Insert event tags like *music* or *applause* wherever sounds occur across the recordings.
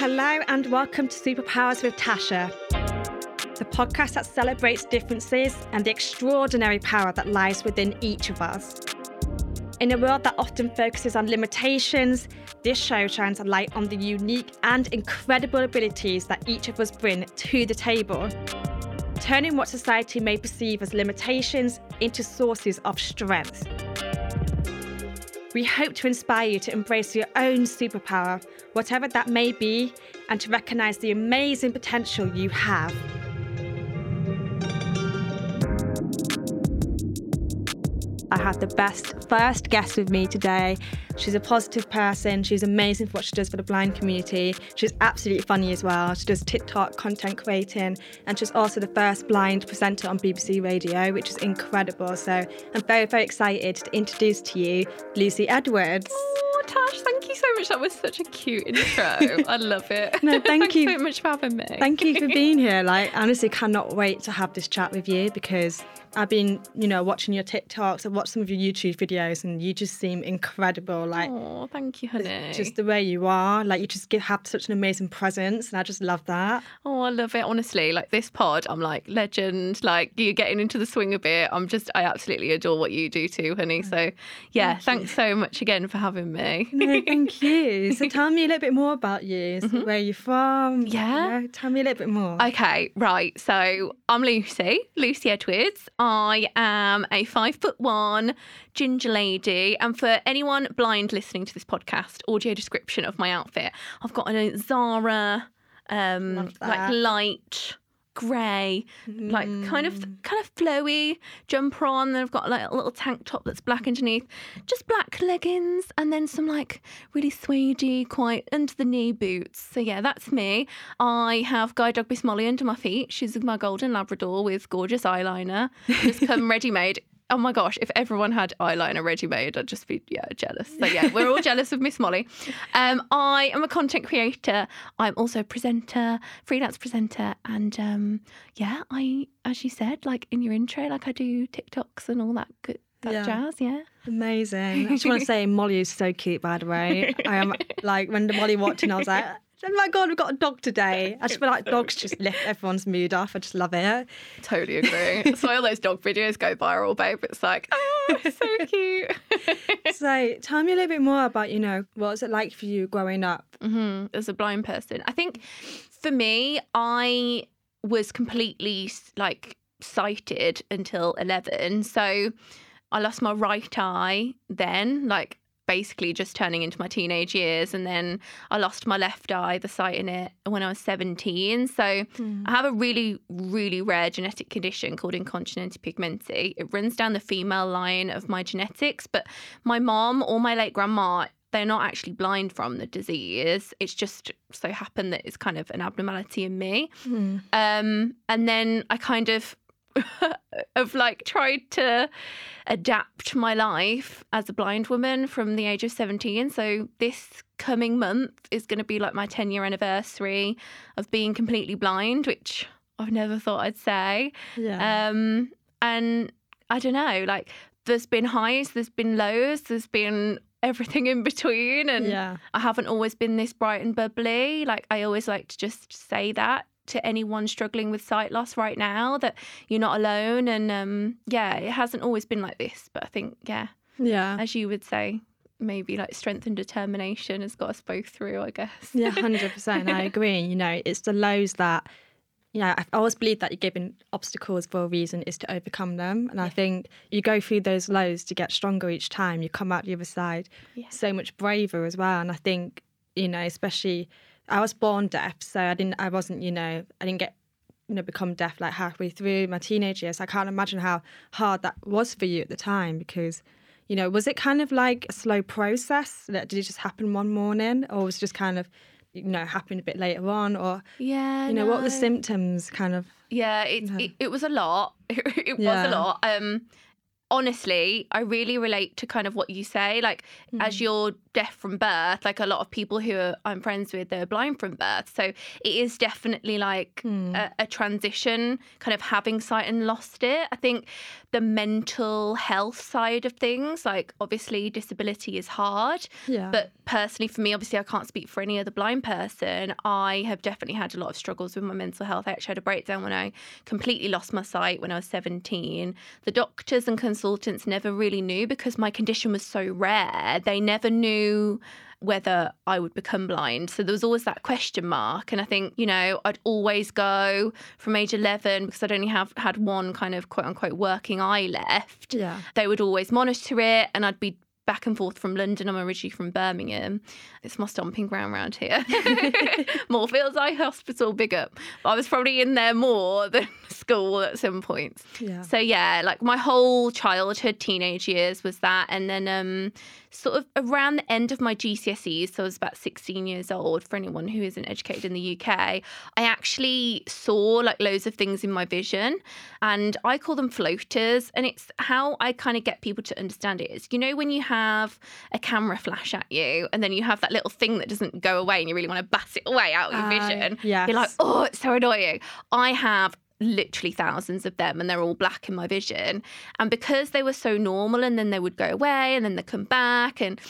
Hello and welcome to Superpowers with Tasha, the podcast that celebrates differences and the extraordinary power that lies within each of us. In a world that often focuses on limitations, this show shines a light on the unique and incredible abilities that each of us bring to the table, turning what society may perceive as limitations into sources of strength. We hope to inspire you to embrace your own superpower, whatever that may be, and to recognize the amazing potential you have. I have the best first guest with me today. She's a positive person. She's amazing for what she does for the blind community. She's absolutely funny as well. She does TikTok content creating, and she's also the first blind presenter on BBC Radio, which is incredible. So I'm very, very excited to introduce to you Lucy Edwards. Oh, Tash, thank you so much. That was such a cute intro. *laughs* I love it. No, thank *laughs* you. so much for having me. Thank you for being *laughs* here. Like, I honestly cannot wait to have this chat with you because I've been, you know, watching your TikToks. I've watched some of your YouTube videos, and you just seem incredible. Like, Oh, thank you, honey. just the way you are. Like, you just give, have such an amazing presence, and I just love that. oh, I love it. Honestly, like this pod, I'm like legend. Like you're getting into the swing a bit. I'm just, I absolutely adore what you do too, honey. So, yeah, thanks so much again for having me. No, thank you. *laughs* So, tell me a little bit more about you. So Where you're from? Mm-hmm. Yeah. Tell me a little bit more. Okay, right. So I'm Lucy, Lucy Edwards. I am a five foot one ginger lady. And for anyone blind listening to this podcast, audio description of my outfit, I've got a Zara, um, like light grey, like kind of kind of flowy jumper on. Then I've got like a little tank top that's black underneath, just black leggings, and then some like really suedey, quite under the knee boots. So yeah, that's me. I have Guide Dog Miss Molly under my feet. She's my golden Labrador with gorgeous eyeliner. Just come *laughs* ready made. Oh my gosh, if everyone had eyeliner ready made, I'd just be yeah, jealous. So yeah, we're all *laughs* jealous of Miss Molly. Um, I am a content creator. I'm also a presenter, freelance presenter, and um, yeah, I as you said, like in your intro, like I do TikToks and all that good that Yeah. jazz, yeah. Amazing. I just *laughs* want to say Molly is so cute, by the way. I am like when the Molly walked in, I was like, oh my god, we've got a dog today. I just feel like *laughs* dogs just lift everyone's mood off. I just love it. Totally agree. *laughs* so all those dog videos go viral, babe. It's like, oh, so *laughs* cute. So tell me a little bit more about, you know, what was it like for you growing up? hmm As a blind person, I think for me, I was completely like sighted until 11. So I lost my right eye then, like basically just turning into my teenage years. And then I lost my left eye, the sight in it, when I was 17. So I have a really, really rare genetic condition called incontinentia pigmenti. It runs down the female line of my genetics, but my mom or my late grandma they're not actually blind from the disease. It's just so happened that it's kind of an abnormality in me. Um, and then I kind of have like tried to adapt my life as a blind woman from the age of 17. So this coming month is going to be like my 10 year anniversary of being completely blind, which I've never thought I'd say. Yeah. Um, and I don't know, like there's been highs, there's been lows, there's been everything in between, and yeah. I haven't always been this bright and bubbly. Like I always like to just say that to anyone struggling with sight loss right now that you're not alone. And um, yeah, it hasn't always been like this, but I think yeah, Yeah. as you would say, maybe like strength and determination has got us both through. I guess. Yeah, *laughs* hundred percent. I agree. You know, it's the lows that you know, I always believe that you're given obstacles for a reason is to overcome them. And I think you go through those lows to get stronger each time. You come out the other side Yeah. so much braver as well. And I think, you know, especially I was born deaf, so I didn't I wasn't, you know, I didn't get you know, become deaf like halfway through my teenage years. I can't imagine how hard that was for you at the time because you know, was it kind of like a slow process? That did it just happen one morning, or was it just kind of, you know, happened a bit later on, or Yeah. you know, what were the symptoms? Kind of, Yeah, it, No. it it was a lot. *laughs* It, Yeah. was a lot. Um, honestly, I really relate to kind of what you say. Like, mm. as you're deaf from birth, like a lot of people who are, I'm friends with, they're blind from birth. So it is definitely like mm. a, a, transition, kind of having sight and lost it. I think the mental health side of things, like obviously disability is hard. Yeah. But personally, for me, obviously, I can't speak for any other blind person. I have definitely had a lot of struggles with my mental health. I actually had a breakdown when I completely lost my sight when I was 17. The doctors and consultants never really knew because my condition was so rare. They never knew whether I would become blind. So there was always that question mark. And I think, you know, I'd always go from age 11 because I'd only have had one kind of quote unquote working eye left. Yeah. They would always monitor it and I'd be back and forth from London. I'm originally from Birmingham. It's my stomping ground around here. *laughs* Moorfields Eye Hospital, big up. But I was probably in there more than *laughs* school at some points. Yeah. So yeah, like my whole childhood, teenage years was that, and then um, sort of around the end of my GCSEs, so I was about 16 years old. For anyone who isn't educated in the UK, I actually saw like loads of things in my vision, and I call them floaters. And it's how I kind of get people to understand it is, you know, when you have a camera flash at you, and then you have that little thing that doesn't go away, and you really want to bat it away out of your uh, vision. Yes. You're like, oh, it's so annoying. I have literally thousands of them and they're all black in my vision. And because they were so normal and then they would go away and then they come back. And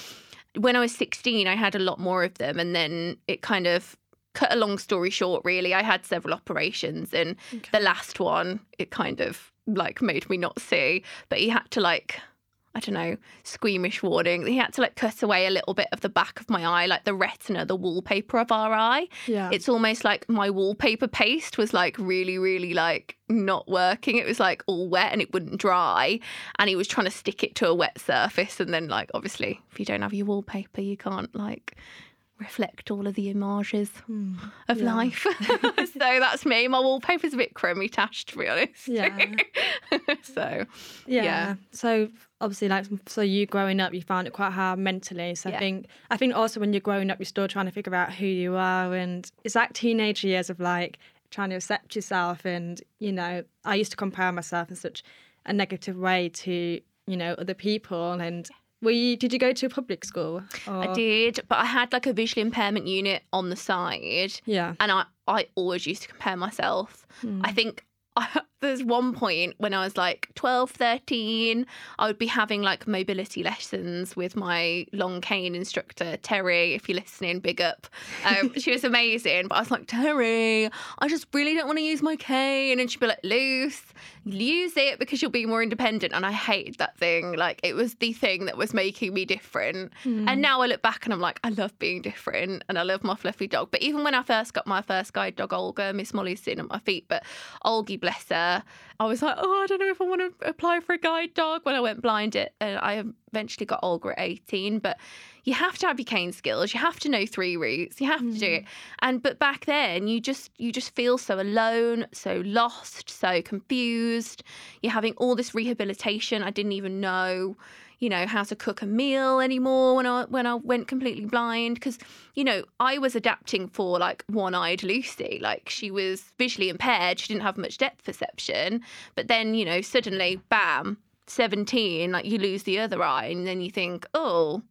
when I was 16, I had a lot more of them. And then it kind of cut a long story short, really. I had several operations and okay. the last one, it kind of like made me not see. But he had to like I don't know, squeamish warning. He had to like cut away a little bit of the back of my eye, like the retina, the wallpaper of our eye. Yeah. It's almost like my wallpaper paste was like really, really like not working. It was like all wet and it wouldn't dry. And he was trying to stick it to a wet surface. And then, like, obviously, if you don't have your wallpaper, you can't like reflect all of the images mm, of yeah. life. *laughs* *laughs* so that's me. My wallpaper's a bit crummy tash, to be honest. Yeah. *laughs* so yeah. yeah. So obviously, like so, you growing up, you found it quite hard mentally. So yeah. I think I think also when you're growing up, you're still trying to figure out who you are, and it's like teenage years of like trying to accept yourself. And you know, I used to compare myself in such a negative way to you know other people and were you, did you go to a public school? Or? I did, but I had like a visual impairment unit on the side. Yeah. And I, I always used to compare myself. Mm. I think *laughs* I, there's one point when I was like 12, 13, I would be having like mobility lessons with my long cane instructor, Terry. If you're listening, big up. Um, she was amazing. But I was like, Terry, I just really don't want to use my cane. And she'd be like, loose, use it because you'll be more independent. And I hated that thing. Like, it was the thing that was making me different. Mm. And now I look back and I'm like, I love being different and I love my fluffy dog. But even when I first got my first guide dog, Olga, Miss Molly's sitting at my feet, but Olgie, bless her, I was like, oh, I don't know if I want to apply for a guide dog when I went blind. It and I eventually got Olga at 18. But you have to have your cane skills. You have to know three routes. You have mm. to do it. Mm. And but back then, you just you just feel so alone, so lost, so confused. You're having all this rehabilitation. I didn't even know you know, how to cook a meal anymore when I when I went completely blind because you know I was adapting for like one-eyed Lucy, like she was visually impaired, she didn't have much depth perception, but then you know suddenly, bam, seventeen, like you lose the other eye, and then you think, oh.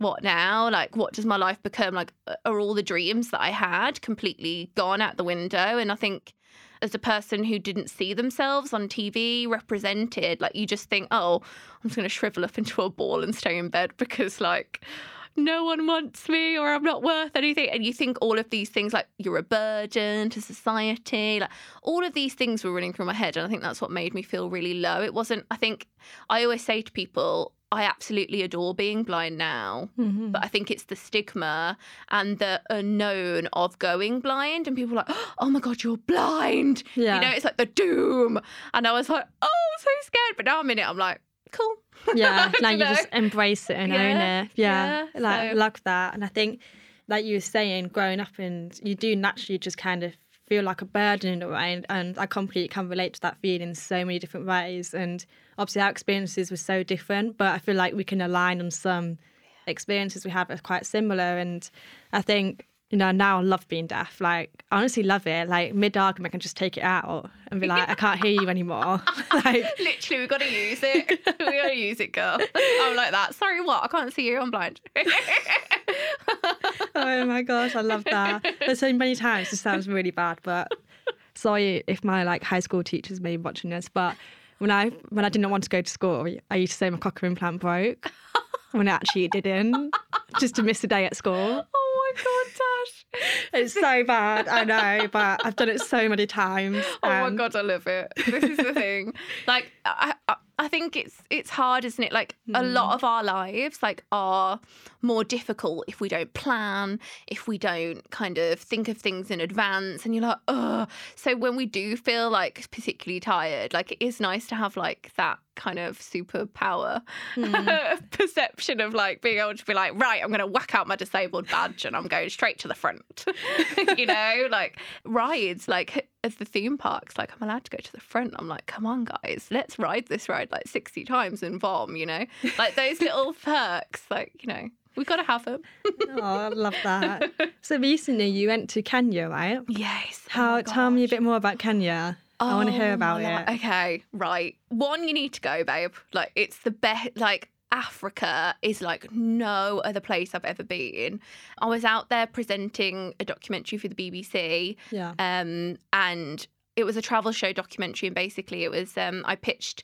What now? Like, what does my life become? Like, are all the dreams that I had completely gone out the window? And I think as a person who didn't see themselves on TV represented. Like you just think, oh, I'm just going to shrivel up into a ball and stay in bed because like no one wants me or I'm not worth anything. And you think all of these things like you're a burden to society, like all of these things were running through my head. And I think that's what made me feel really low. It wasn't, I think I always say to people, I absolutely adore being blind now, mm-hmm. but I think it's the stigma and the unknown of going blind, and people are like, *gasps* "Oh my god, you're blind!" Yeah. You know, it's like the doom. And I was like, "Oh, so scared," but now I'm in it. I'm like, "Cool." Yeah, *laughs* now you, just embrace it and yeah. own it. Yeah, yeah like so. love that. And I think, like you were saying, growing up, and you do naturally just kind of feel like a burden in a way, and, and I completely can relate to that feeling in so many different ways. And obviously our experiences were so different, but I feel like we can align on some experiences we have are quite similar. And I think you know, now I love being deaf. Like, I honestly love it. Like, mid argument, I can just take it out and be like, I can't hear you anymore. *laughs* like, *laughs* Literally, we've got to use it. *laughs* we got to use it, girl. I'm like that. Sorry, what? I can't see you. I'm blind. oh my gosh, I love that. There's so many times this sounds really bad, but sorry if my like high school teachers may be watching this. But when I when I didn't want to go to school, I used to say my cochlear implant broke when it actually didn't, just to miss a day at school. Oh my god, Tash. *laughs* It's so bad, I know, but I've done it so many times. Oh my god, I love it. This is the thing. Like, I, I, I think it's it's hard, isn't it? Like a hmm. lot of our lives, like, are more difficult if we don't plan, if we don't kind of think of things in advance, and you're like, oh. So when we do feel like particularly tired, like it is nice to have like that kind of superpower hmm. *laughs* perception of like being able to be like, right, I'm going to whack out my disabled badge and I'm going straight to the front. *laughs* you know, like rides, like at the theme parks, like I'm allowed to go to the front. I'm like, come on, guys, let's ride this ride like 60 times and vom, you know, *laughs* like those little perks, like, you know, we've got to have them. Oh, I love that. *laughs* So recently you went to Kenya, right? yes. oh How? my tell me a bit more about Kenya. I want to hear Oh about it. Okay, right. One, you need to go, babe. Like, it's the best. Like, Africa is like no other place I've ever been. I was out there presenting a documentary for the BBC, Yeah. um, and it was a travel show documentary. And basically, it was um, I pitched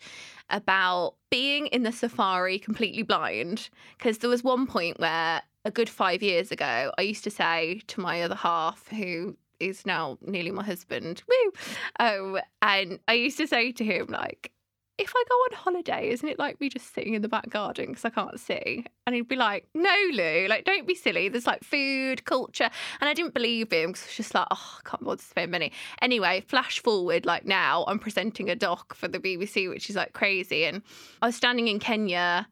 about being in the safari completely blind because there was one point where a good five years ago, I used to say to my other half, who is now nearly my husband, woo, um, and I used to say to him like. If I go on holiday, isn't it like me just sitting in the back garden because I can't see? And he'd be like, "No, Lou, like don't be silly. There's like food, culture." And I didn't believe him because I was just like, "Oh, I can't bother to spend money." Anyway, flash forward, like now I'm presenting a doc for the BBC, which is like crazy. And I was standing in Kenya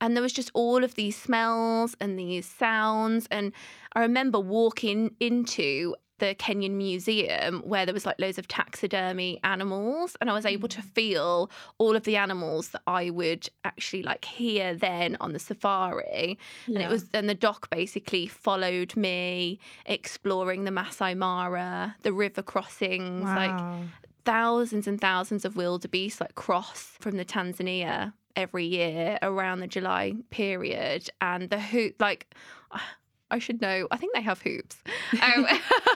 and there was just all of these smells and these sounds. And I remember walking into the Kenyan Museum where there was like loads of taxidermy animals, and I was able to mm. feel all of the animals that I would actually like hear then on the safari. And it was and the doc basically followed me exploring the Masai Mara, the river crossings, like thousands and thousands of wildebeest like cross from the Tanzania every year around the July period, and the hoop like. I should know. I think they have hoops. *laughs* Um,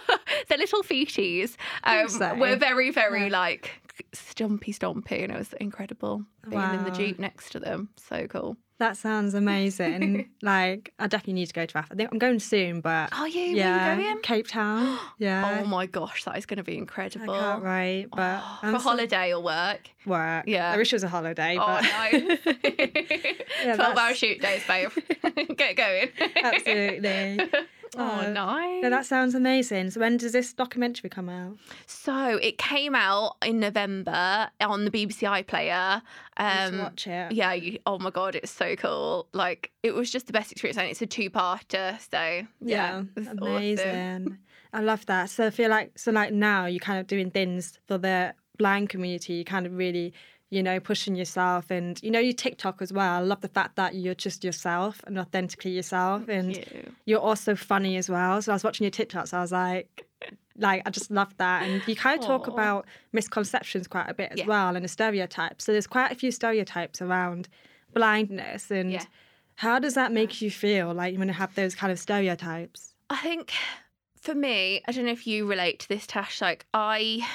*laughs* they're little feeties. Um, so. we're very, very Yeah. like stumpy, stompy, and it was incredible being in the jeep next to them. So cool. That sounds amazing. *laughs* like, I definitely need to go to Africa. I think I'm going soon, but Are you? yeah, you going? Cape Town. *gasps* Yeah. Oh my gosh, that is going to be I incredible. can't wait, but *gasps* Oh, for so- holiday or work. work. Yeah. I wish it was a holiday, Oh, but nice. *laughs* *laughs* Yeah, 12 hour shoot days, babe. Get going. absolutely. Oh, Oh, nice. No, that sounds amazing. So when does this documentary come out? So it came out in November on the BBC iPlayer. Um, watch it. yeah, you, oh my god, it's so cool. Like it was just the best experience, and it's a two-parter. So yeah, Yeah, it's awesome. amazing. *laughs* I love that. So I feel like so like now you're kind of doing things for the blind community. You kind of really, you know, pushing yourself and you know you TikTok as well. I love the fact that you're just yourself and authentically yourself, and you. you're also funny as well. So I was watching your TikToks. I was like. Like I just love that, and you kind of talk Aw. about misconceptions quite a bit as Yeah. well, and the stereotypes. So there's quite a few stereotypes around blindness, and Yeah. how does that make you feel? Like when you have those kind of stereotypes? I think for me, I don't know if you relate to this, Tash. Like, I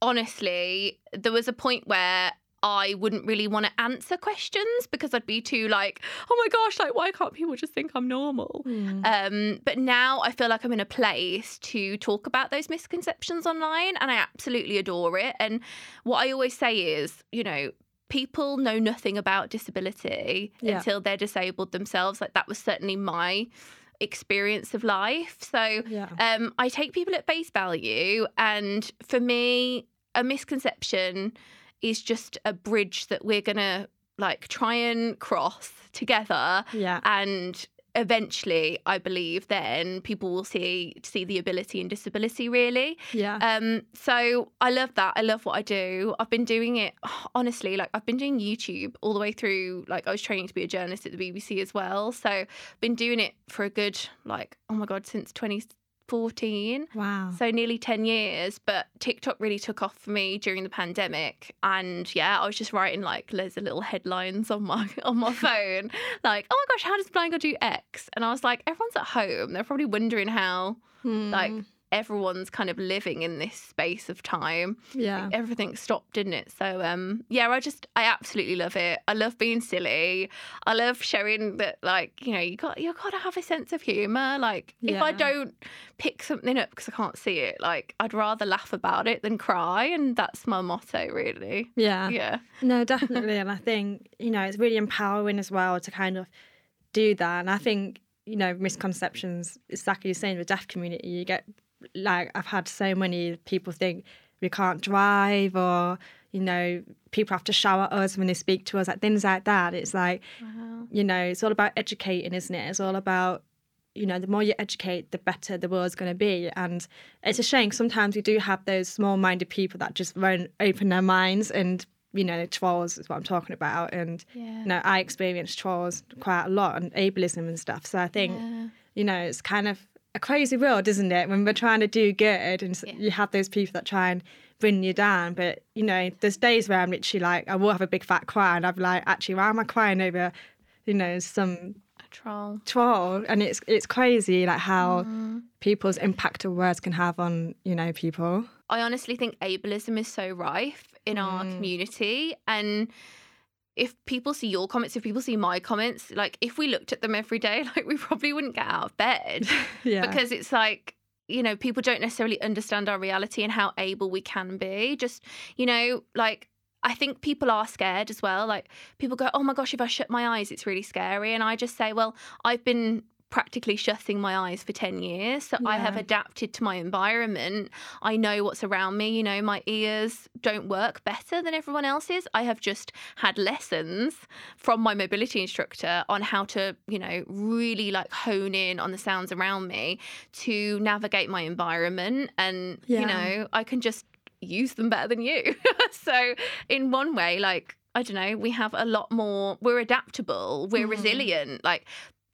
honestly, there was a point where I wouldn't really want to answer questions because I'd be too like, oh my gosh, like, why can't people just think I'm normal? Hmm. Um, but now I feel like I'm in a place to talk about those misconceptions online, and I absolutely adore it. And what I always say is, you know, people know nothing about disability Yeah. until they're disabled themselves. Like that was certainly my experience of life. So Yeah. um, I take people at face value, and for me, a misconception is just a bridge that we're gonna like try and cross together. Yeah. and eventually i believe then people will see see the ability and disability really. Yeah. um so i love that. I love what i do. I've been doing it *sighs* honestly like i've been doing youtube all the way through like i was training to be a journalist at the bbc as well. So been doing it for a good like oh my god since 14. Wow. So nearly 10 years, but TikTok really took off for me during the pandemic. And yeah, I was just writing like loads of little headlines on my *laughs* on my *laughs* phone. Like, oh my gosh, how does blind girl do X? And I was like, everyone's at home. They're probably wondering how like Hmm. Everyone's kind of living in this space of time. yeah. Everything stopped, didn't it? So um yeah, I just I absolutely love it. I love being silly. I love showing that like, you know, you got you got to have a sense of humor. Like if I don't pick something up because I can't see it, like I'd rather laugh about it than cry and that's my motto really. Yeah. Yeah. No, *laughs* definitely. and I think, you know, it's really empowering as well to kind of do that. And I think, you know, misconceptions, exactly the same with the deaf community. You get, like, I've had so many people think we can't drive or, you know, people have to shower us when they speak to us, like things like that. It's like, Wow. you know, it's all about educating, isn't it? It's all about, you know, the more you educate, the better the world's going to be. And it's a shame. Sometimes we do have those small minded people that just won't open their minds and, you know, trolls is what I'm talking about. And, Yeah. you know, I experience trolls quite a lot and ableism and stuff. So I think, Yeah. you know, it's kind of a crazy world, isn't it? When we're trying to do good and Yeah. you have those people that try and bring you down. But, you know, there's days where I'm literally like, I will have a big fat cry and I'm like, actually, why am I crying over, you know, some A troll. troll? And it's it's crazy like how Mm. people's impact of words can have on, you know, people. I honestly think ableism is so rife in our community. And if people see your comments, if people see my comments, like if we looked at them every day, *laughs* like we probably wouldn't get out of bed *laughs* Yeah. because it's like, you know, people don't necessarily understand our reality and how able we can be. Just, you know, like, I think people are scared as well. Like, people go, oh my gosh, if I shut my eyes, it's really scary. And I just say, well, I've been practically shutting my eyes for 10 years. So I have adapted to my environment. I know what's around me. You know, my ears don't work better than everyone else's. I have just had lessons from my mobility instructor on how to, you know, really like hone in on the sounds around me to navigate my environment. And, you know, I can just use them better than you. *laughs* so, in one way, like, I don't know, we have a lot more, we're adaptable, we're Mhm. resilient. Like,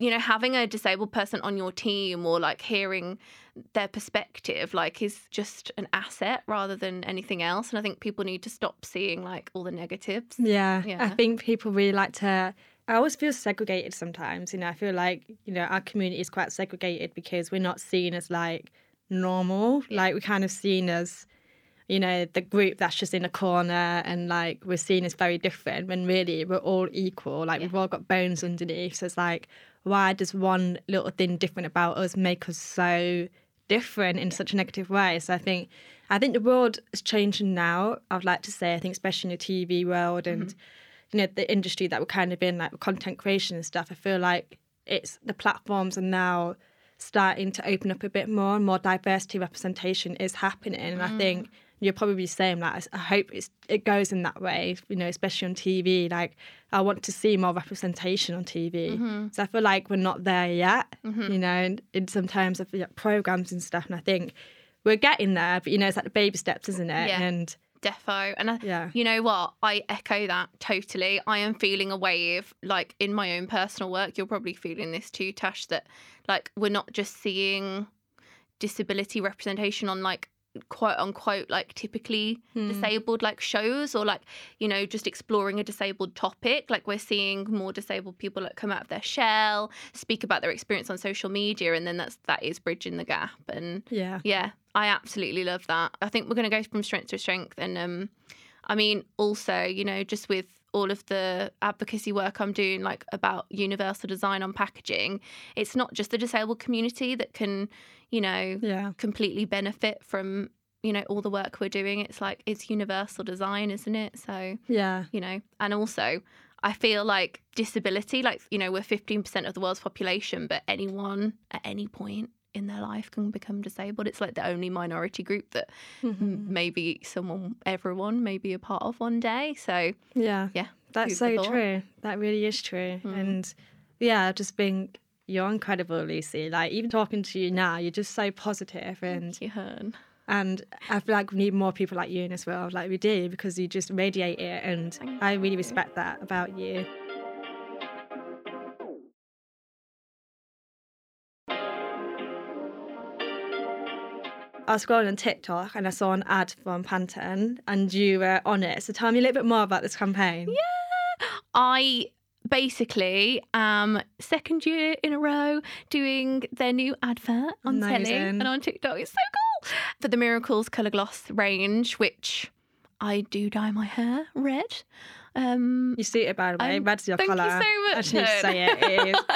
you know, having a disabled person on your team or like hearing their perspective, like, is just an asset rather than anything else. And I think people need to stop seeing like all the negatives. Yeah, I think people really like to. I always feel segregated sometimes. You know, I feel like you know our community is quite segregated because we're not seen as like normal. Like we're kind of seen as, you know, the group that's just in a corner, and like we're seen as very different. When really we're all equal. Like we've all got bones underneath. So it's like, why does one little thing different about us make us so different in such a negative way? So I think I think the world is changing now. I'd like to say, I think especially in the TV world and mm-hmm. you know the industry that we're kind of in, like content creation and stuff. I feel like it's the platforms are now starting to open up a bit more, and more diversity representation is happening, and I mm. think you're probably saying that. I hope it's, it goes in that way, you know, especially on TV. Like, I want to see more representation on TV. Mm-hmm. So I feel like we're not there yet, mm-hmm. you know, in, some terms of yeah, programs and stuff. And I think we're getting there, but you know, it's like the baby steps, isn't it? Yeah. And Defo. And I, Yeah. you know what? I echo that totally. I am feeling a wave, like in my own personal work. You're probably feeling this too, Tash, that like we're not just seeing disability representation on like quote unquote like typically disabled like shows or like you know just exploring a disabled topic like we're seeing more disabled people that come out of their shell speak about their experience on social media and then that's that is bridging the gap and yeah. yeah, I absolutely love that. I think we're going to go from strength to strength. And um, I mean, also, you know, just with all of the advocacy work I'm doing, like about universal design on packaging, it's not just the disabled community that can, you know, Yeah. completely benefit from, you know, all the work we're doing. It's like, it's universal design, isn't it? So, Yeah. you know, and also, I feel like disability, like, you know, we're 15% of the world's population, but anyone at any point in their life can become disabled. It's like the only minority group that Mm-hmm. maybe someone, everyone may be a part of one day. So, Yeah. yeah. That's so true. That really is true. And yeah, just think you're incredible, Lucy. Like even talking to you now, you're just so positive and Thank you, Hearn. and I feel like we need more people like you in this world, Like we do because you just radiate it and Thank I really respect that about you. I was scrolling on TikTok and I saw an ad from Pantene and you were on it. So tell me a little bit more about this campaign. Yeah. I basically am second year in a row doing their new advert on telly and on TikTok. It's so cool. For the Miracles Colour Gloss range, which I do dye my hair red. Um, You see it by the way. Um, Red's your thank you colour. so much, I just need to say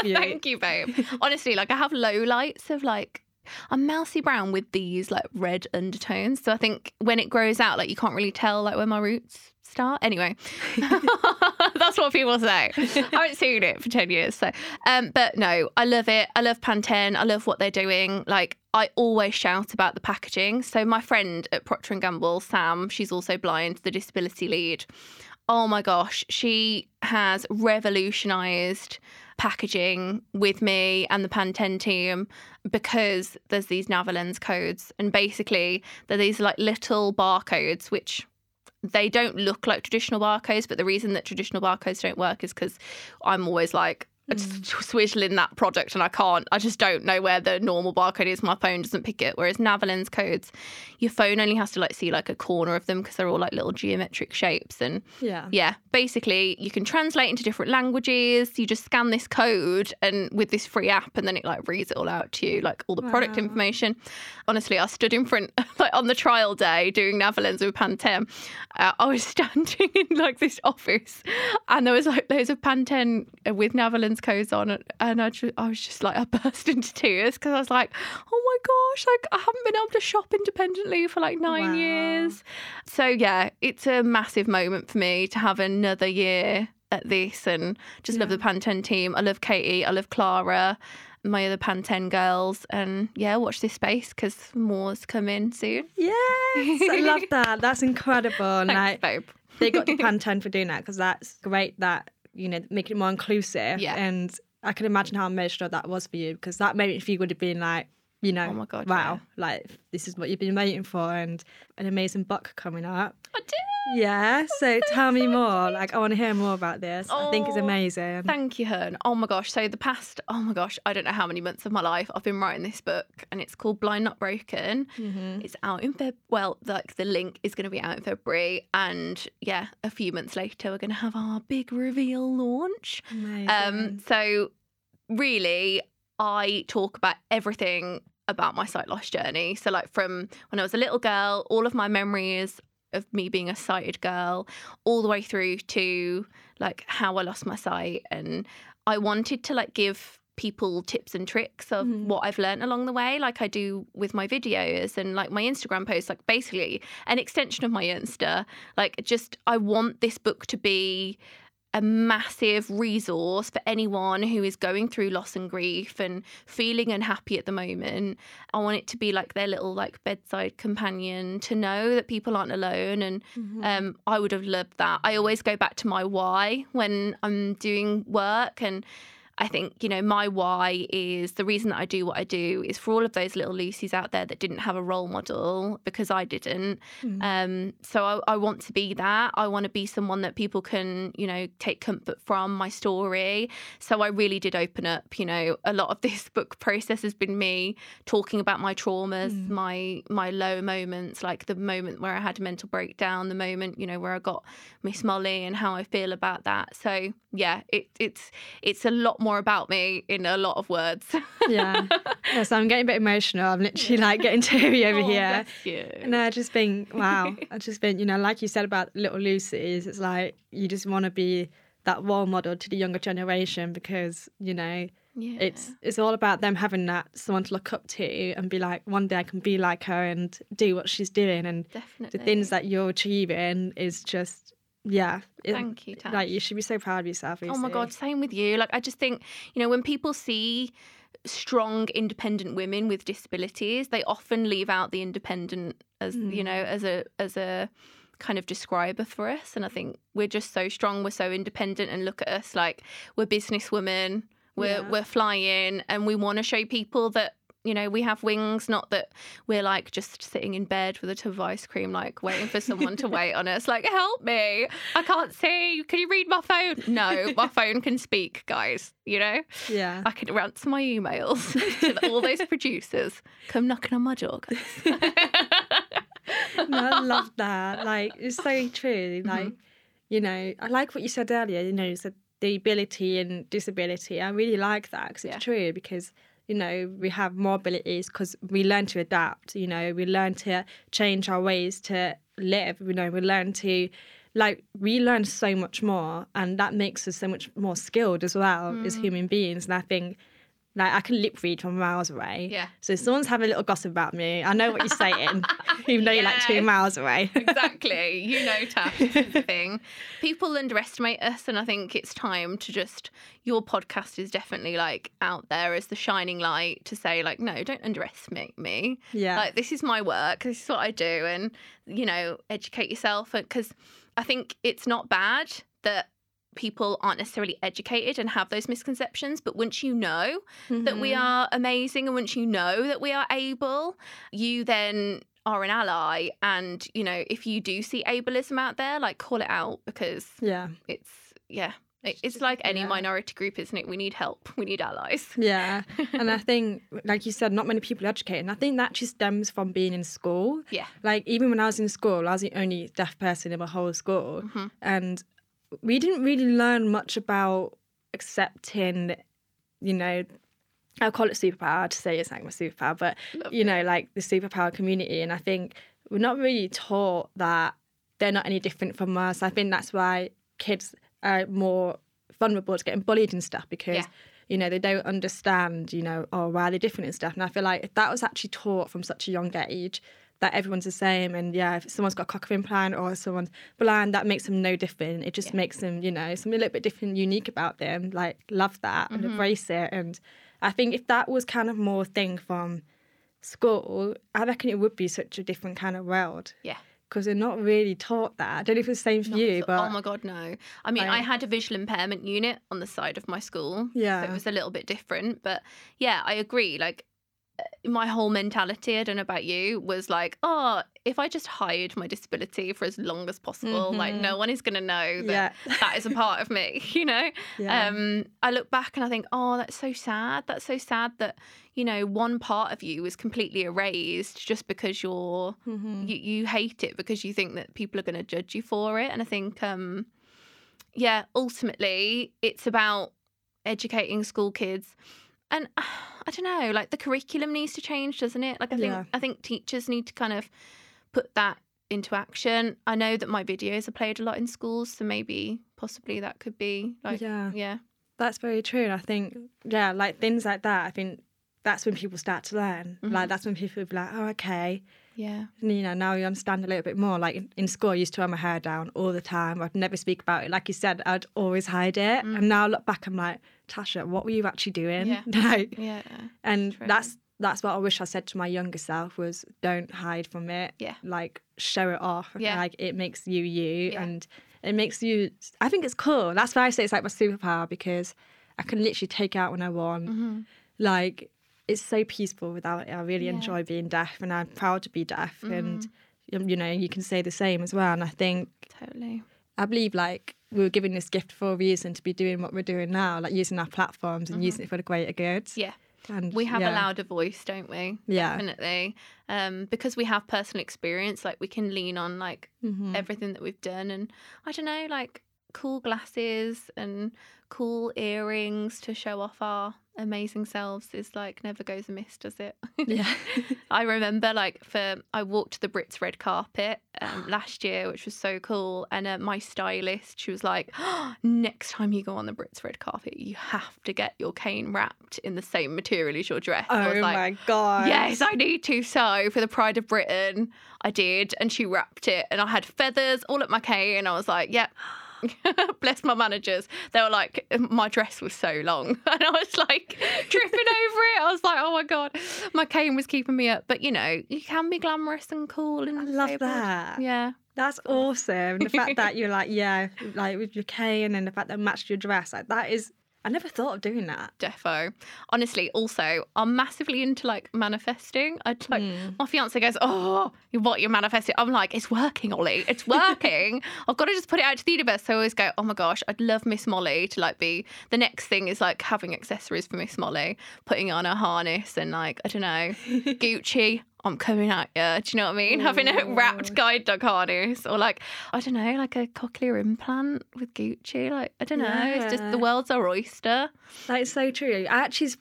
it. *laughs* Thank you, babe. Honestly, like I have low lights of like I'm mousy brown with these like red undertones. So I think when it grows out, like you can't really tell like where my roots start. Anyway, *laughs* that's what people say. I haven't seen it for ten years. So, um, but no, I love it. I love Pantene. I love what they're doing. Like I always shout about the packaging. So my friend at Procter Gamble, Sam, she's also blind, the disability lead. Oh my gosh, she has revolutionized packaging with me and the Pantene team because there's these NaviLens codes. And basically they're these like little barcodes which they don't look like traditional barcodes but the reason that traditional barcodes don't work is because I'm always like swizzling *laughs* that product and I can't I just don't know where the normal barcode is my phone doesn't pick it whereas NaviLens codes your phone only has to like see like a corner of them because they're all like little geometric shapes and Yeah. yeah, basically you can translate into different languages. You just scan this code and with this free app and then it like reads it all out to you, like all the product information. Honestly, I stood in front *laughs* like on the trial day doing NaviLens with Pantene. Uh, I was *laughs* standing in like this office and there was like loads of Pantene with NaviLens codes on and I, I was just like I burst into tears because I was like, oh my gosh, like I haven't been able to shop independently for like nine Wow. years. So yeah, it's a massive moment for me to have another year at this and just love the Pantene team. I love Katie, I love Clara, my other Pantene girls, and yeah, watch this space because more's coming soon. Yes, I love *laughs* that. That's incredible. Thanks, like babe. they got the *laughs* Pantene for doing that because that's great. That you know, make it more inclusive. Yeah. And I can imagine how emotional that was for you because that moment for you would have been like, you know, Oh my God, wow, like this is what you've been waiting for, and an amazing book coming up. I do. Yeah. So tell me more. Like I want to hear more about this. I think it's Oh, amazing. Thank you, Hearn. Oh my gosh. So the past, oh my gosh, I don't know how many months of my life I've been writing this book and it's called Blind Not Broken. Mm-hmm. It's out in Feb. Well, like the link is going to be out in February. And yeah, a few months later, we're going to have our big reveal launch. Amazing. Um, so really, I talk about everything about my sight loss journey. So like from when I was a little girl, all of my memories of me being a sighted girl, all the way through to like how I lost my sight, and I wanted to like give people tips and tricks of Mhm. what I've learned along the way, like I do with my videos and like my Instagram posts, like basically an extension of my Insta. Like just I want this book to be a massive resource for anyone who is going through loss and grief and feeling unhappy at the moment. I want it to be like their little like bedside companion to know that people aren't alone and Mhm. um, I would have loved that. I always go back to my why when I'm doing work and I think, you know, my why is the reason that I do what I do is for all of those little Lucy's out there that didn't have a role model because I didn't. Mhm. Um, so I, I want to be that. I want to be someone that people can, you know, take comfort from my story. So I really did open up. You know, a lot of *laughs* this book process has been me talking about my traumas, Mm. my my low moments, like the moment where I had a mental breakdown, the moment, you know, where I got Miss Molly and how I feel about that. So yeah, it, it's it's a lot more about me in a lot of words. *laughs* yeah. yeah. So I'm getting a bit emotional. I'm literally like getting teary over Oh, here. And I just think, wow. *laughs* I just think, you know, like you said about little Lucy's, it's like you just want to be that role model to the younger generation because, you know, yeah. it's it's all about them having that someone to look up to and be like, one day I can be like her and do what she's doing. And definitely the things that you're achieving is just, yeah. it- Thank you, Tash. Like you should be so proud of yourself. Oh my god, same with you. Like I just think, you know, when people see strong independent women with disabilities, they often leave out the independent as, you know, mm. as a as a kind of describer for us and I think we're just so strong, we're so independent and look at us like we're businesswomen, we're Yeah. we're flying and we want to show people that You know, we have wings, not that we're like just sitting in bed with a tub of ice cream, like waiting for someone to *laughs* wait on us. Like, help me. I can't see. Can you read my phone? No, my phone can speak, guys. You know? Yeah. I can answer my emails *laughs* to all those producers. Come knocking on my door, guys. *laughs* no, I love that. Like, it's so true. Mm-hmm. Like, you know, I like what you said earlier, you know, you said the ability and disability. I really like that because it's Yeah. true because, you know, we have more abilities because we learn to adapt, you know, we learn to change our ways to live, you know, we learn to, like, we learn so much more and that makes us so much more skilled as well as mm. human beings. And I think, like, I can lip read from miles away. Yeah. So if someone's having a little gossip about me, I know what you're saying, *laughs* *laughs* even though you're like two miles away. *laughs* exactly. You know, Tash, this is the thing. People underestimate us, and I think it's time to just. Your podcast is definitely like out there as the shining light to say, like, no, don't underestimate me. Yeah. Like, this is my work. This is what I do, and you know, educate yourself. Because I think it's not bad that people aren't necessarily educated and have those misconceptions but once you know that we Mhm. are amazing and once you know that we are able you then are an ally and you know if you do see ableism out there like call it out because Yeah. it's yeah it- it's like any Yeah. minority group isn't it we need help we need allies Yeah. and I *laughs* think, like you said, not many people are educated. And I think that just stems from being in school. yeah Like, even when I was in school, I was the only deaf person in my whole school. Mhm. And we didn't really learn much about accepting, you know, I'll call it superpower to say it's like my superpower, but, Love you know, like the superpower community. And I think we're not really taught that they're not any different from us. I think that's why kids are more vulnerable to getting bullied and stuff because Yeah. you know they don't understand you know oh why they're different and stuff and i feel like if that was actually taught from such a young age that everyone's the same and yeah if someone's got a cochlear implant or someone's blind that makes them no different it just Yeah. makes them you know something a little bit different unique about them like love that and Mhm. embrace it and i think if that was kind of more thing from school i reckon it would be such a different kind of world Yeah. because they're not really taught that i don't know if it's the same for Not you at but oh my god no i mean I- I, had a visual impairment unit on the side of my school Yeah. so it was a little bit different but yeah i agree like my whole mentality i don't know about you was like oh if i just hide my disability for as long as possible like Mhm. no one is going to know that yeah. that is a *laughs* part of me *laughs* you know? Yeah. Um i look back and i think oh that's so sad. That's so sad that you know one part of you is completely erased just because you're Mhm. you, you hate it because you think that people are going to judge you for it. And i think um yeah ultimately it's about educating school kids. And *sighs* i don't know like the curriculum needs to change doesn't it like i think Yeah. i think teachers need to kind of put that into action i know that my videos are played a lot in schools so maybe possibly that could be like yeah yeah That's very true. And I think, yeah, like things like that, I think that's when people start to learn. Like, Mhm. that's when people be like, oh, okay. yeah And, you know, now you understand a little bit more. Like in, in school, I used to wear my hair down all the time. I'd never speak about it. Like you said, I'd always hide it. Mm. And now I look back, I'm like, Tasha, what were you actually doing? Yeah. *laughs* yeah and True. that's that's what I wish I said to my younger self was don't hide from it. Yeah. Like show it off. Yeah. Like it makes you you Yeah. and it makes you I think it's cool. That's why I say it's like my superpower because I can literally take out when I want. hmm Like it's so peaceful without it. I really Yeah. enjoy being deaf and I'm proud to be deaf and Mm-hmm. um, you know, you can say the same as well. And I think totally I believe like we were given this gift for a reason to be doing what we're doing now, like using our platforms and using it for the greater good. Mm-hmm. yeah And we have yeah, a louder voice don't we Yeah. definitely um because we have personal experience like we can lean on like Mhm. everything that we've done and i don't know like cool glasses and cool earrings to show off our amazing selves is like never goes amiss does it Yeah. *laughs* i remember like for i walked the brits red carpet um, *gasps* last year which was so cool and uh, my stylist she was like *gasps* next time you go on the brits red carpet you have to get your cane wrapped in the same material as your dress I was Oh like, my god. Yes, I need to. So for the Pride of Britain, I did, and she wrapped it, and I had feathers all at my cane, and I was like, "Yep." *laughs* Bless my managers. They were like, my dress was so long, *laughs* and I was like tripping over it. I was like, "Oh my god, my cane was keeping me up." But you know, you can be glamorous and cool and I love disabled. that. Yeah, That's oh. awesome. The fact that you're like, yeah, like with your cane and the fact that it matched your dress, like that is I never thought of doing that. Defo. Honestly, also, I'm massively into like manifesting. I'd like Mm. my fiance goes, Oh, you what you're manifesting? I'm like, it's working, Ollie. It's *laughs* working. I've got to just put it out to the universe. So I always go, Oh my gosh, I'd love Miss Molly to like be the next thing is like having accessories for Miss Molly, putting on a harness and like, I don't know, *laughs* Gucci. I'm coming at you. Do you know what I mean? Having a wrapped guide dog harness, or like I don't know, like a cochlear implant with Gucci. Like I don't know. It's just the world's our oyster. That is so true. I actually,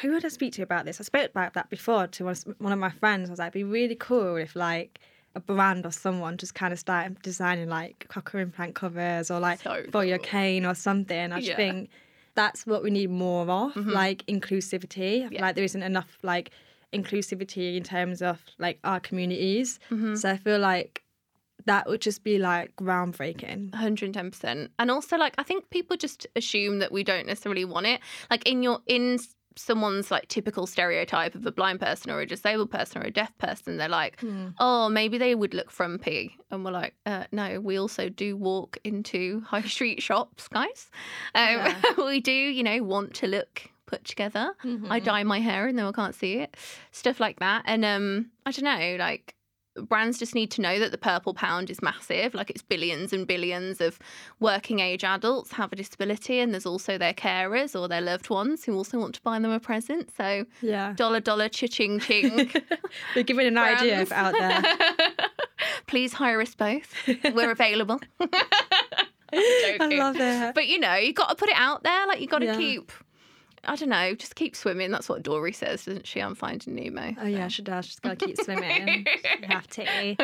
who would I speak to about this? I spoke about that before to one of my friends. I was like, it'd be really cool if like a brand or someone just kind of started designing like cochlear implant covers or like So for your cane or something. I just Yeah. think that's what we need more of, Mhm. like inclusivity. Yeah. like there isn't enough like inclusivity in terms of like our communities. Mhm. So I feel like that would just be like groundbreaking. 110% and also like i think people just assume that we don't necessarily want it like in your in someone's like typical stereotype of a blind person or a disabled person or a deaf person they're like oh maybe they would look frumpy and we're like uh, no we also do walk into high *laughs* street shops guys um, Yeah. *laughs* we do you know want to look put together I Mhm. dye my hair and then I can't see it. Stuff like that. And um, I don't know, like brands just need to know that the purple pound is massive. Like it's billions and billions of working age adults have a disability, and there's also their carers or their loved ones who also want to buy them a present. So Yeah. dollar dollar cha-ching ching. *laughs* You're giving an idea brands. out there. *laughs* Please hire us both. We're *laughs* available. I love it. But you know, you got to put it out there. Like you got to Yeah. keep. I don't know, just keep swimming. That's what Dory says, doesn't she? I'm finding Nemo. Oh yeah, she does. She's got to keep swimming. *laughs* you have to.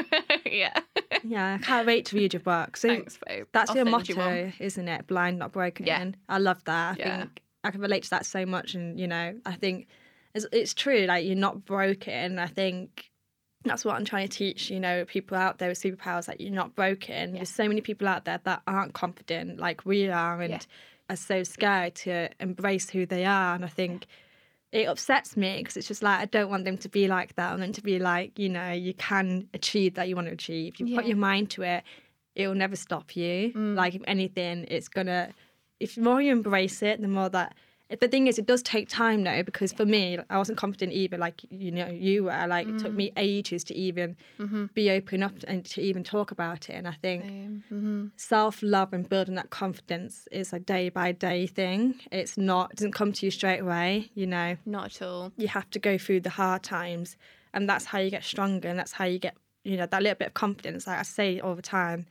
*laughs* yeah. Yeah, I can't wait to read your book. So Thanks, babe. that's I'll your send you motto, isn't it? Blind, not broken. Yeah. I love that. I Yeah. think I can relate to that so much, and you know, I think it's, it's true. Like you're not broken. I think that's what I'm trying to teach. You know, people out there with superpowers. Like you're not broken. There's so many people out there that aren't confident, like we are, and Yeah. Are so scared to embrace who they are. And I think it upsets me because it's just like I don't want them to be like that. I want them to be like, you know, you can achieve that you want to achieve. You put your mind to it, it will never stop you. Mm. Like if anything, it's gonna. If the more you embrace it, the more that. The thing is, it does take time though, because for me, I wasn't confident either. Like you know, you were. Like it took me ages to even Mm-hmm. be open up and to even talk about it. And I think Mm-hmm. self love and building that confidence is a day by day thing. It's not, it doesn't come to you straight away. You know, Not at all. you have to go through the hard times, and that's how you get stronger, and that's how you get, you know, that little bit of confidence. Like I say all the time,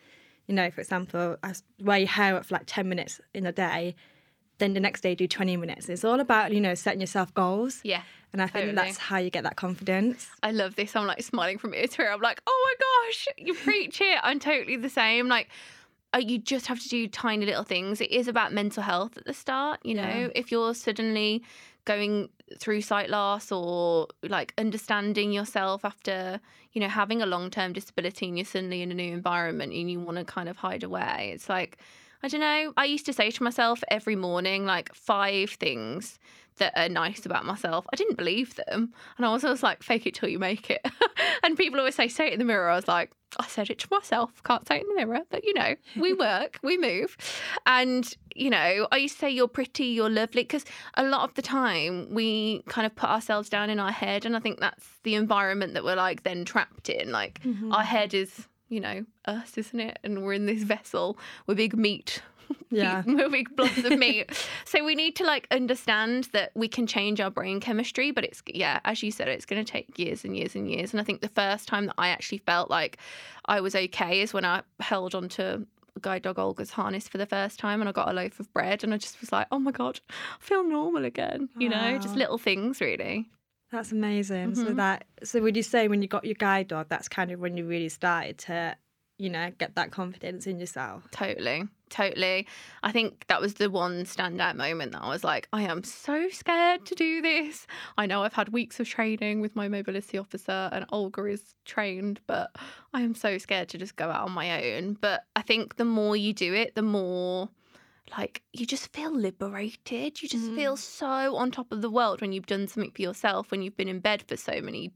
you know, for example, I wear your hair up for like 10 minutes in a day, then the next day do 20 minutes. It's all about, you know, setting yourself goals. Yeah. And I think totally. that's how you get that confidence. I love this. I'm like smiling from ear to ear. I'm like, oh my gosh, you preach it. I'm totally the same. Like, uh, you just have to do tiny little things. It is about mental health at the start. You know, Yeah. if you're suddenly going through sight loss or like understanding yourself after, you know, having a long term disability and you're suddenly in a new environment and you want to kind of hide away, it's like, I don't know. I used to say to myself every morning, like five things that are nice about myself. I didn't believe them. And I was always like, fake it till you make it. *laughs* and people always say, say it in the mirror. I was like, I said it to myself. Can't say it in the mirror. But, you know, we *laughs* work, we move. And, you know, I used to say, you're pretty, you're lovely. Because a lot of the time we kind of put ourselves down in our head. And I think that's the environment that we're like then trapped in. Like, mm-hmm. our head is, you know, us, isn't it? And we're in this vessel. We're big meat *laughs* Yeah. *laughs* we're big blobs of meat. *laughs* so we need to like understand that we can change our brain chemistry, but it's yeah, as you said, it's going to take years and years and years. And I think the first time that I actually felt like I was okay is when I held onto guide dog Olga's harness for the first time and I got a loaf of bread and I just was like, oh my god, I feel normal again. You know, just ah. little things really. That's amazing. So Mhm. that so would you say when you got your guide dog, that's kind of when you really started to, you know, get that confidence in yourself. Totally. Totally. I think that was the one standout moment that I was like, I am so scared to do this. I know I've had weeks of training with my mobility officer and Olga is trained, but I am so scared to just go out on my own. But I think the more you do it, the more like you just feel liberated. You just feel so on top of the world when you've done something for yourself, when you've been in bed for so many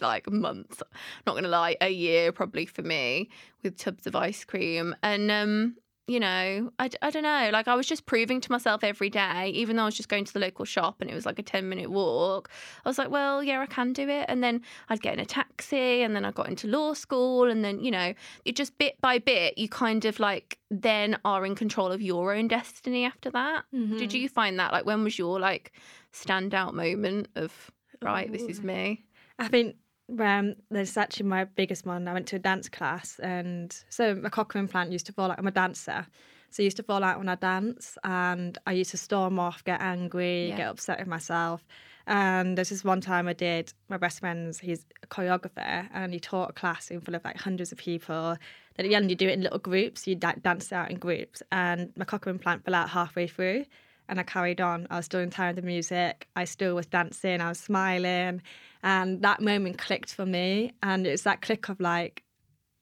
like months. Not gonna lie, a year probably for me with tubs of ice cream. And um you know, I, I don't know. Like I was just proving to myself every day, even though I was just going to the local shop and it was like a 10 minute walk. I was like, well, yeah, I can do it. And then I'd get in a taxi and then I got into law school. And then, you know, it just bit by bit, you kind of like then are in control of your own destiny after that. Mm-hmm. Did you find that? Like, when was your like standout moment of, right, this is me? I think um, there's actually my biggest one. I went to a dance class, and so my cochlear implant used to fall out. I'm a dancer, so it used to fall out when I dance, and I used to storm off, get angry, Yeah. get upset with myself. And there's this one time I did. My best friend's he's a choreographer, and he taught a class in front of like hundreds of people. Then at the end, you do it in little groups. You dance out in groups, and my cochlear implant fell out halfway through. And I carried on. I was still in time with the music. I still was dancing. I was smiling. And that moment clicked for me. And it was that click of like,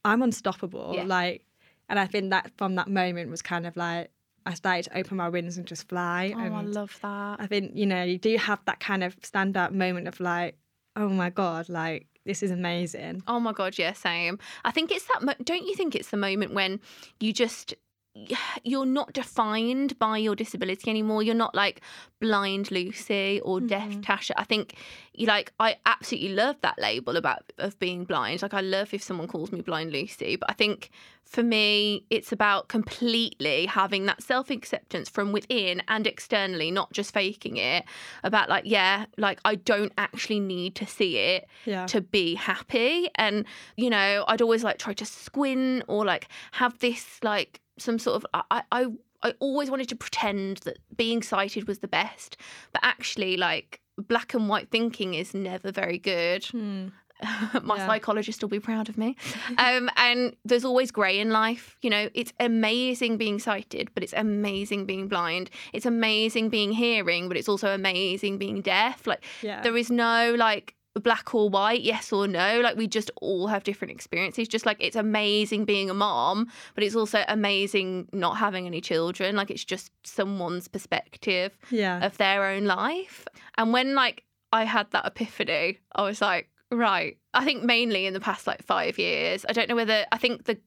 I'm unstoppable. Yeah. Like, and I think that from that moment was kind of like, I started to open my wings and just fly. Oh, and I love that. I think, you know, you do have that kind of stand up moment of like, oh my God, like, this is amazing. Oh my god, yeah, same. I think it's that. Mo- don't you think it's the moment when you just *sighs* you're not defined by your disability anymore. You're not like blind Lucy or deaf Mhm. Tasha. I think you like I absolutely love that label about of being blind. Like I love if someone calls me blind Lucy, but I think for me it's about completely having that self-acceptance from within and externally, not just faking it. About like yeah, like I don't actually need to see it Yeah. to be happy. And, you know, I'd always like try to squint or like have this like some sort of I I I always wanted to pretend that being sighted was the best. But actually like black and white thinking is never very good. Hmm. *laughs* My Yeah. psychologist will be proud of me. *laughs* Um, and there's always grey in life. You know, it's amazing being sighted, but it's amazing being blind. It's amazing being hearing, but it's also amazing being deaf. Like Yeah. there is no like black or white, yes or no. Like we just all have different experiences. Just like it's amazing being a mom, but it's also amazing not having any children. Like it's just someone's perspective yeah. of their own life. And when like I had that epiphany, I was like, right. I think mainly in the past like five years. I don't know whether I think the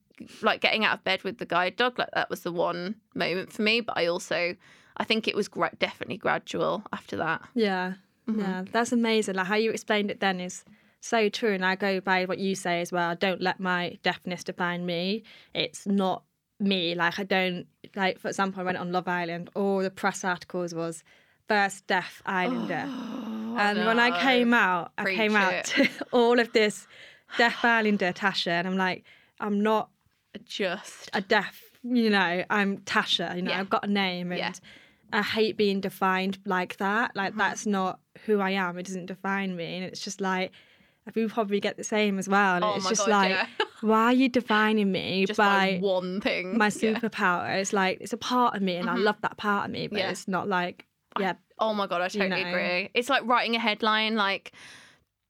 like getting out of bed with the guide dog like that was the one moment for me. But I also I think it was gra- definitely gradual after that. Yeah, Mhm. yeah, that's amazing. Like how you explained it then is so true, and I go by what you say as well. Don't let my deafness define me. It's not me. Like I don't like. For example, I went on Love Island. All the press articles was first deaf islander, and when I came out, I Preach came out *laughs* to all of this deaf islander Tasha, and I'm like, I'm not just a deaf, you know, I'm Tasha, you know, Yeah. I've got a name and Yeah. I hate being defined like that. Like Mm-hmm. that's not who I am. It doesn't define me. And it's just like we probably get the same as well. Oh it's just God, like, yeah. *laughs* why are you defining me by by one thing. my Yeah. superpower? It's like it's a part of me and I love that part of me, but Yeah. it's not like yeah. Oh my god, I you totally know. agree. It's like writing a headline like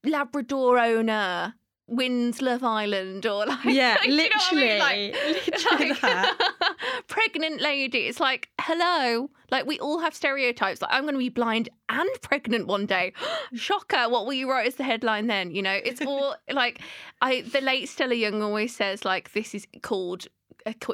Labrador owner wins Love Island or *laughs* like Yeah, you know I mean? literally. Like- *laughs* Literally like, that. Pregnant lady. It's like hello. Like we all have stereotypes. Like I'm going to be blind and pregnant one day. *gasps* Shocker! What will you write as the headline then? You know, it's all *laughs* like I. The late Stella Young always says like this is called.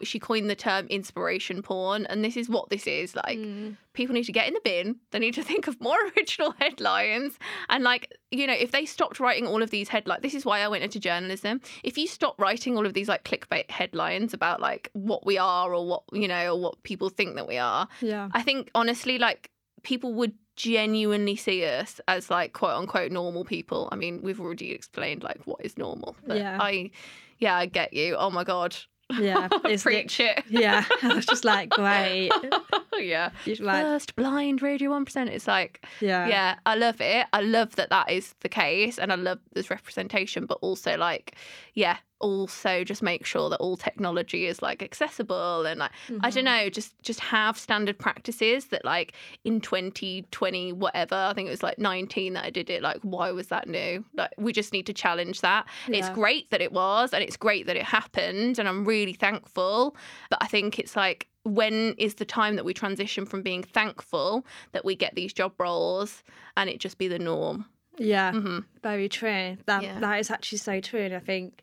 She coined the term inspiration porn, and this is what this is like Mm. people need to get in the bin. They need to *laughs* think of more *laughs* original headlines. And like, you know, if they stopped writing all of these headlines, this is why I went into journalism. If you stop writing all of these like clickbait headlines about like what we are or what, you know, or what people think that we are, Yeah. I think honestly, like people would genuinely see us as like quote unquote normal people. I mean, we've already explained like what is normal. But Yeah. I yeah, I get you. Oh my god. Yeah. *laughs* Preach it. Yeah. *laughs* I was just like, great. *laughs* *laughs* yeah. Like, First blind radio one percent. It's like yeah. yeah, I love it. I love that that is the case, and I love this representation. But also, like, yeah, also just make sure that all technology is like accessible and like I Mm-hmm. don't know, just just have standard practices that like in 2020 whatever. I think it was like 19 that I did it. Like, why was that new? Like, we just need to challenge that. It's great that it was, and it's great that it happened, and I'm really thankful. But I think it's like when is the time that we transition from being thankful that we get these job roles and it just be the norm? Yeah. hmm Very true. That Yeah. that is actually so true, and I think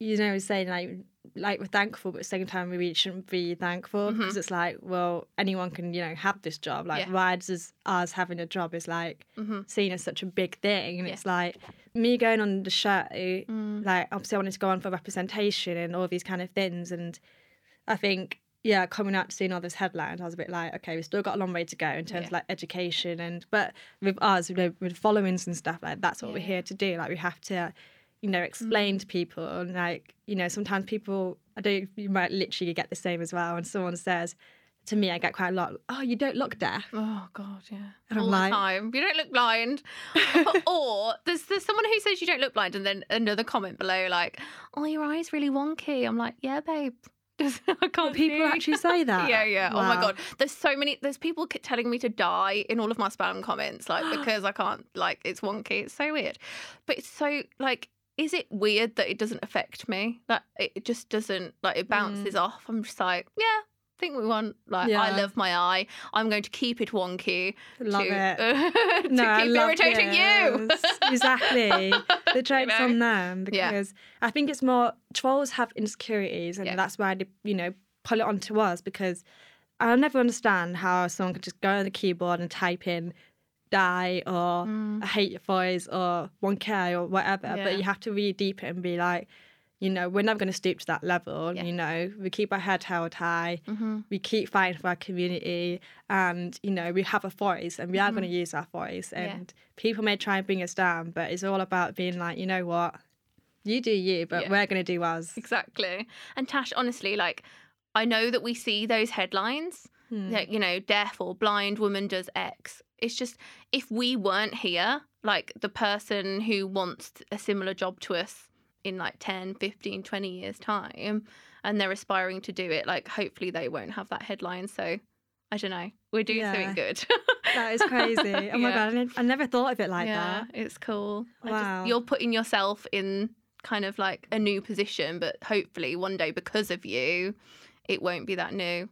you know, we're saying like like we're thankful, but at the same time we really shouldn't be thankful because it's like, well, anyone can you know have this job. Like Yeah. why does us having a job is like hmm seen as such a big thing, and Yeah. it's like me going on the show. Mm. Like obviously I wanted to go on for representation and all these kind of things, and I think yeah, coming out to seeing all headlines, I was a bit like, okay, we've still got a long way to go in terms Yeah. of like education and but with us, you know, with followings and stuff like that's what we're here to do. Like we have to, you know, explain to mm. people and like, you know, sometimes people I don't you might literally get the same as well. And someone says to me, I get quite a lot, oh, you don't look deaf. Oh God, yeah. And I'm All like- the time. You don't look blind. *laughs* or there's there's someone who says you don't look blind, and then another comment below like, "Oh, your eyes really wonky." I'm like, "Yeah, babe." I *laughs* can't People see. actually say *laughs* that. Yeah, yeah. Oh my god. There's so many. There's people telling me to die in all of my spam comments, like *gasps* because I can't. Like it's wonky. It's so weird. But it's so like. Is it weird that it doesn't affect me? Like it it just doesn't. Like it bounces mm. off. I'm just like, yeah. I think we want. Like I love my eye. I'm going to keep it wonky. Love to, it. *laughs* to no, keep irritating you. exactly. *laughs* The joke's know? on them Yeah. because I think it's more trolls have insecurities, and Yeah. that's why they, you know, pull it onto us because I'll never understand how someone could just go on the keyboard and type in die or Mm. I hate your voice or 1K or whatever. Yeah. But you have to read deep and be like, you know, we're never going to stoop to that level. Yeah. You know, we keep our head held high. Mhm. We keep fighting for our community, and you know we have a voice, and we are going to use our voice. Mm-hmm. Yeah. And people may try and bring us down, but it's all about being like, you know what, you do you, but Yeah. we're going to do us. Exactly. And Tash, honestly, like I know that we see those headlines, Hmm. that you know, deaf or blind woman does X. It's just if we weren't here, like the person who wants a similar job to us in like 10, 15, 20 years time and they're aspiring to do it, like hopefully they won't have that headline. So I don't know. We're doing Yeah. something good. That is crazy. *laughs* Oh my Yeah. god, I never thought of it like yeah, that. it's cool. Wow. Just, you're putting yourself in kind of like a new position, but hopefully one day because of you, it won't be that new.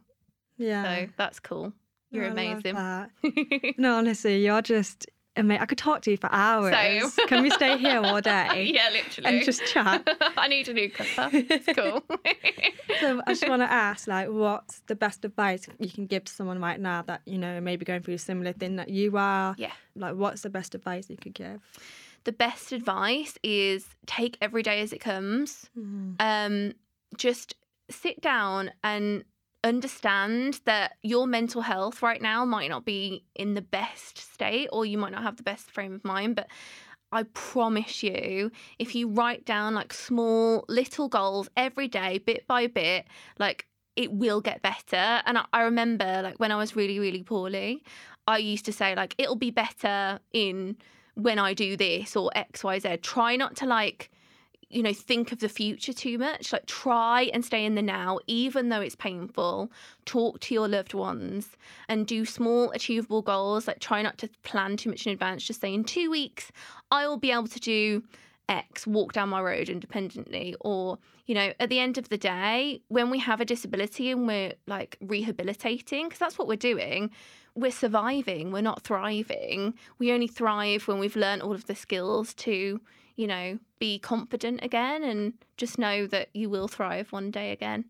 Yeah, So that's cool. You're love amazing. *laughs* No, honestly, you're just amazing. I could talk to you for hours. Same. Can we stay here all day *laughs* yeah, literally. and just chat? *laughs* I need a new cuppa. It's cool. *laughs* So I just want to ask, like, what's the best advice you can give to someone right now that you know maybe going through a similar thing that you are? Yeah. Like, what's the best advice you could give? the best advice is take every day as it comes. um, just sit down and understand that your mental health right now might not be in the best state or you might not have the best frame of mind but I promise you, if you write down like small little goals every day, bit by bit, like it will get better. And I, I remember like when I was really, really poorly, I used to say like it'll be better in when I do this or X, Y, Z. Try not to like you know, think of the future too much. Like, try and stay in the now, even though it's painful. Talk to your loved ones and do small, achievable goals. Like, try not to plan too much in advance. Just say, in two weeks, I will be able to do X, walk down my road independently. Or, you know, at the end of the day, when we have a disability and we're like rehabilitating, because that's what we're doing, we're surviving, we're not thriving. We only thrive when we've learned all of the skills to, you know, be confident again and just know that you will thrive one day again.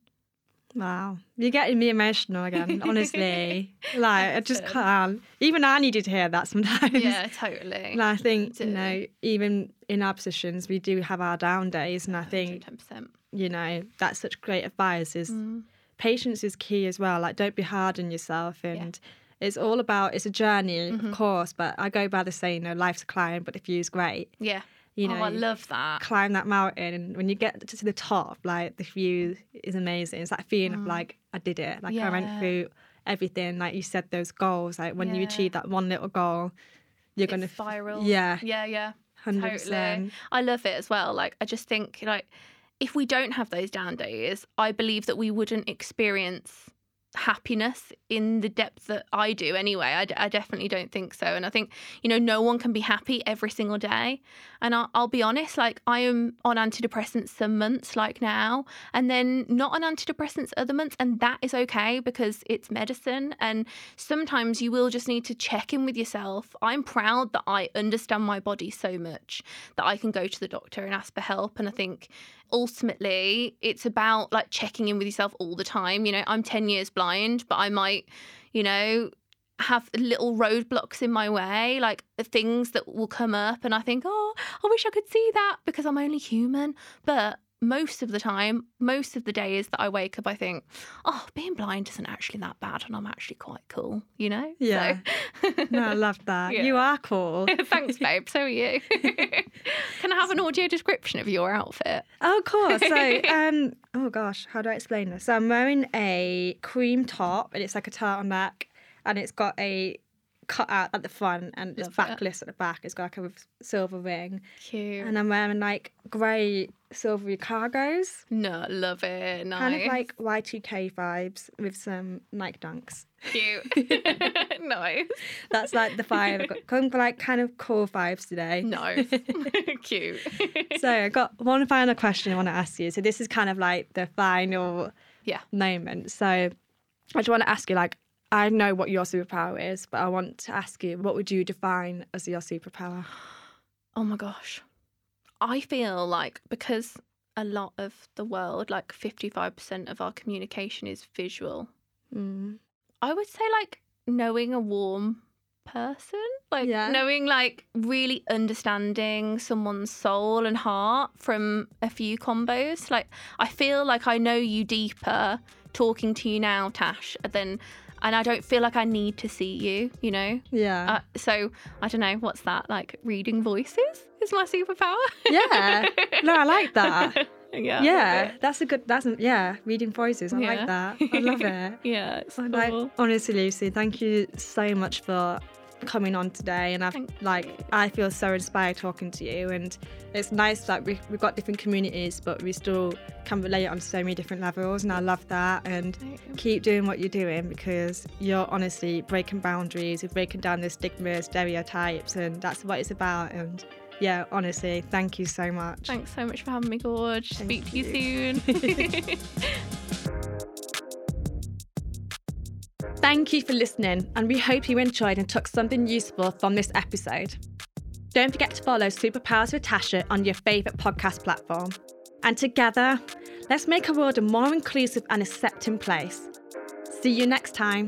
Wow, you're getting me emotional again. *laughs* Honestly, like I just can't. Even I needed to hear that sometimes. Yeah, totally. And I think you know, even in our positions, we do have our down days, and I think 110%. you know that's such great advice. Is Mm. patience is key as well. Like, don't be hard on yourself, and it's all about it's a journey, Mhm. of course. But I go by the saying, you know, life's a climb, but the view's great. Yeah. You know, oh, I love that. climb that mountain, and when you get to the top, like the view is amazing. It's that feeling of Mm. like I did it. Like I went through everything. Like you said, those goals. Like when you achieve that one little goal, you're It gonna spirals. Yeah, Yeah, yeah. hundred percent. I love it as well. Like I just think like if we don't have those down days, I believe that we wouldn't experience happiness in the depth that I do anyway. I, d- I definitely don't think so. And I think, you know, no one can be happy every single day. And I'll, I'll be honest, like I am on antidepressants some months, like now, and then not on antidepressants other months. And that is okay because it's medicine. And sometimes you will just need to check in with yourself. I'm proud that I understand my body so much that I can go to the doctor and ask for help. And I think ultimately it's about like checking in with yourself all the time. You know, I'm 10 years blind, but I might, you know, have little roadblocks in my way, like uh, things that will come up, and I think, oh, I wish I could see that because I'm only human. But most of the time, most of the days that I wake up, I think, oh, being blind isn't actually that bad, and I'm actually quite cool, you know? Yeah. So- No, I love *laughs* that. Yeah. You are cool. *laughs* Thanks, babe. So are you. *laughs* Can I have an audio description of your outfit? Oh, of course. So, um, oh gosh, how do I explain this? So I'm wearing a cream top, and it's like a turtleneck, and it's got a cut out at the front, and it's Love it. backless at the back. It's got like a silver ring, Cute. and I'm wearing like grey silvery cargos, no, love it. Nice. kind of like Y2K vibes with some Nike Dunks. cute. *laughs* *laughs* nice. That's like the vibe. I've got come for like kind of cool vibes today. Nice. *laughs* cute. So I got one final question I want to ask you. So this is kind of like the final Yeah. moment. So I just want to ask you, like, I know what your superpower is, but I want to ask you, what would you define as your superpower? Oh my gosh. I feel like because a lot of the world, like 55% of our communication is visual, Mm. I would say like knowing a warm person, like Yeah. knowing like really understanding someone's soul and heart from a few combos. Like I feel like I know you deeper talking to you now, Tash, than and I don't feel like I need to see you, you know? Yeah. Uh, so I don't know, what's that? Like reading voices is my superpower? yeah. No, I like that. *laughs* yeah. Yeah, that's a good. That's a, yeah, reading voices. I Yeah. like that. I love *laughs* it. Yeah, it's I cool. like, honestly, Lucy, thank you so much for coming on today. And I've like. I feel so inspired talking to you. And it's nice that we, we've got different communities, but we still can relate on so many different levels. And I love that. And keep doing what you're doing because you're honestly breaking boundaries, you're breaking down the stigmas, stereotypes, and that's what it's about. And yeah, honestly, thank you so much. Thanks so much for having me, Gorge. Thank Speak to you you. soon. *laughs* *laughs* Thank you for listening, and we hope you enjoyed and took something useful from this episode. Don't forget to follow Superpowers with Tasha on your favourite podcast platform. And together, let's make a world a more inclusive and accepting place. See you next time.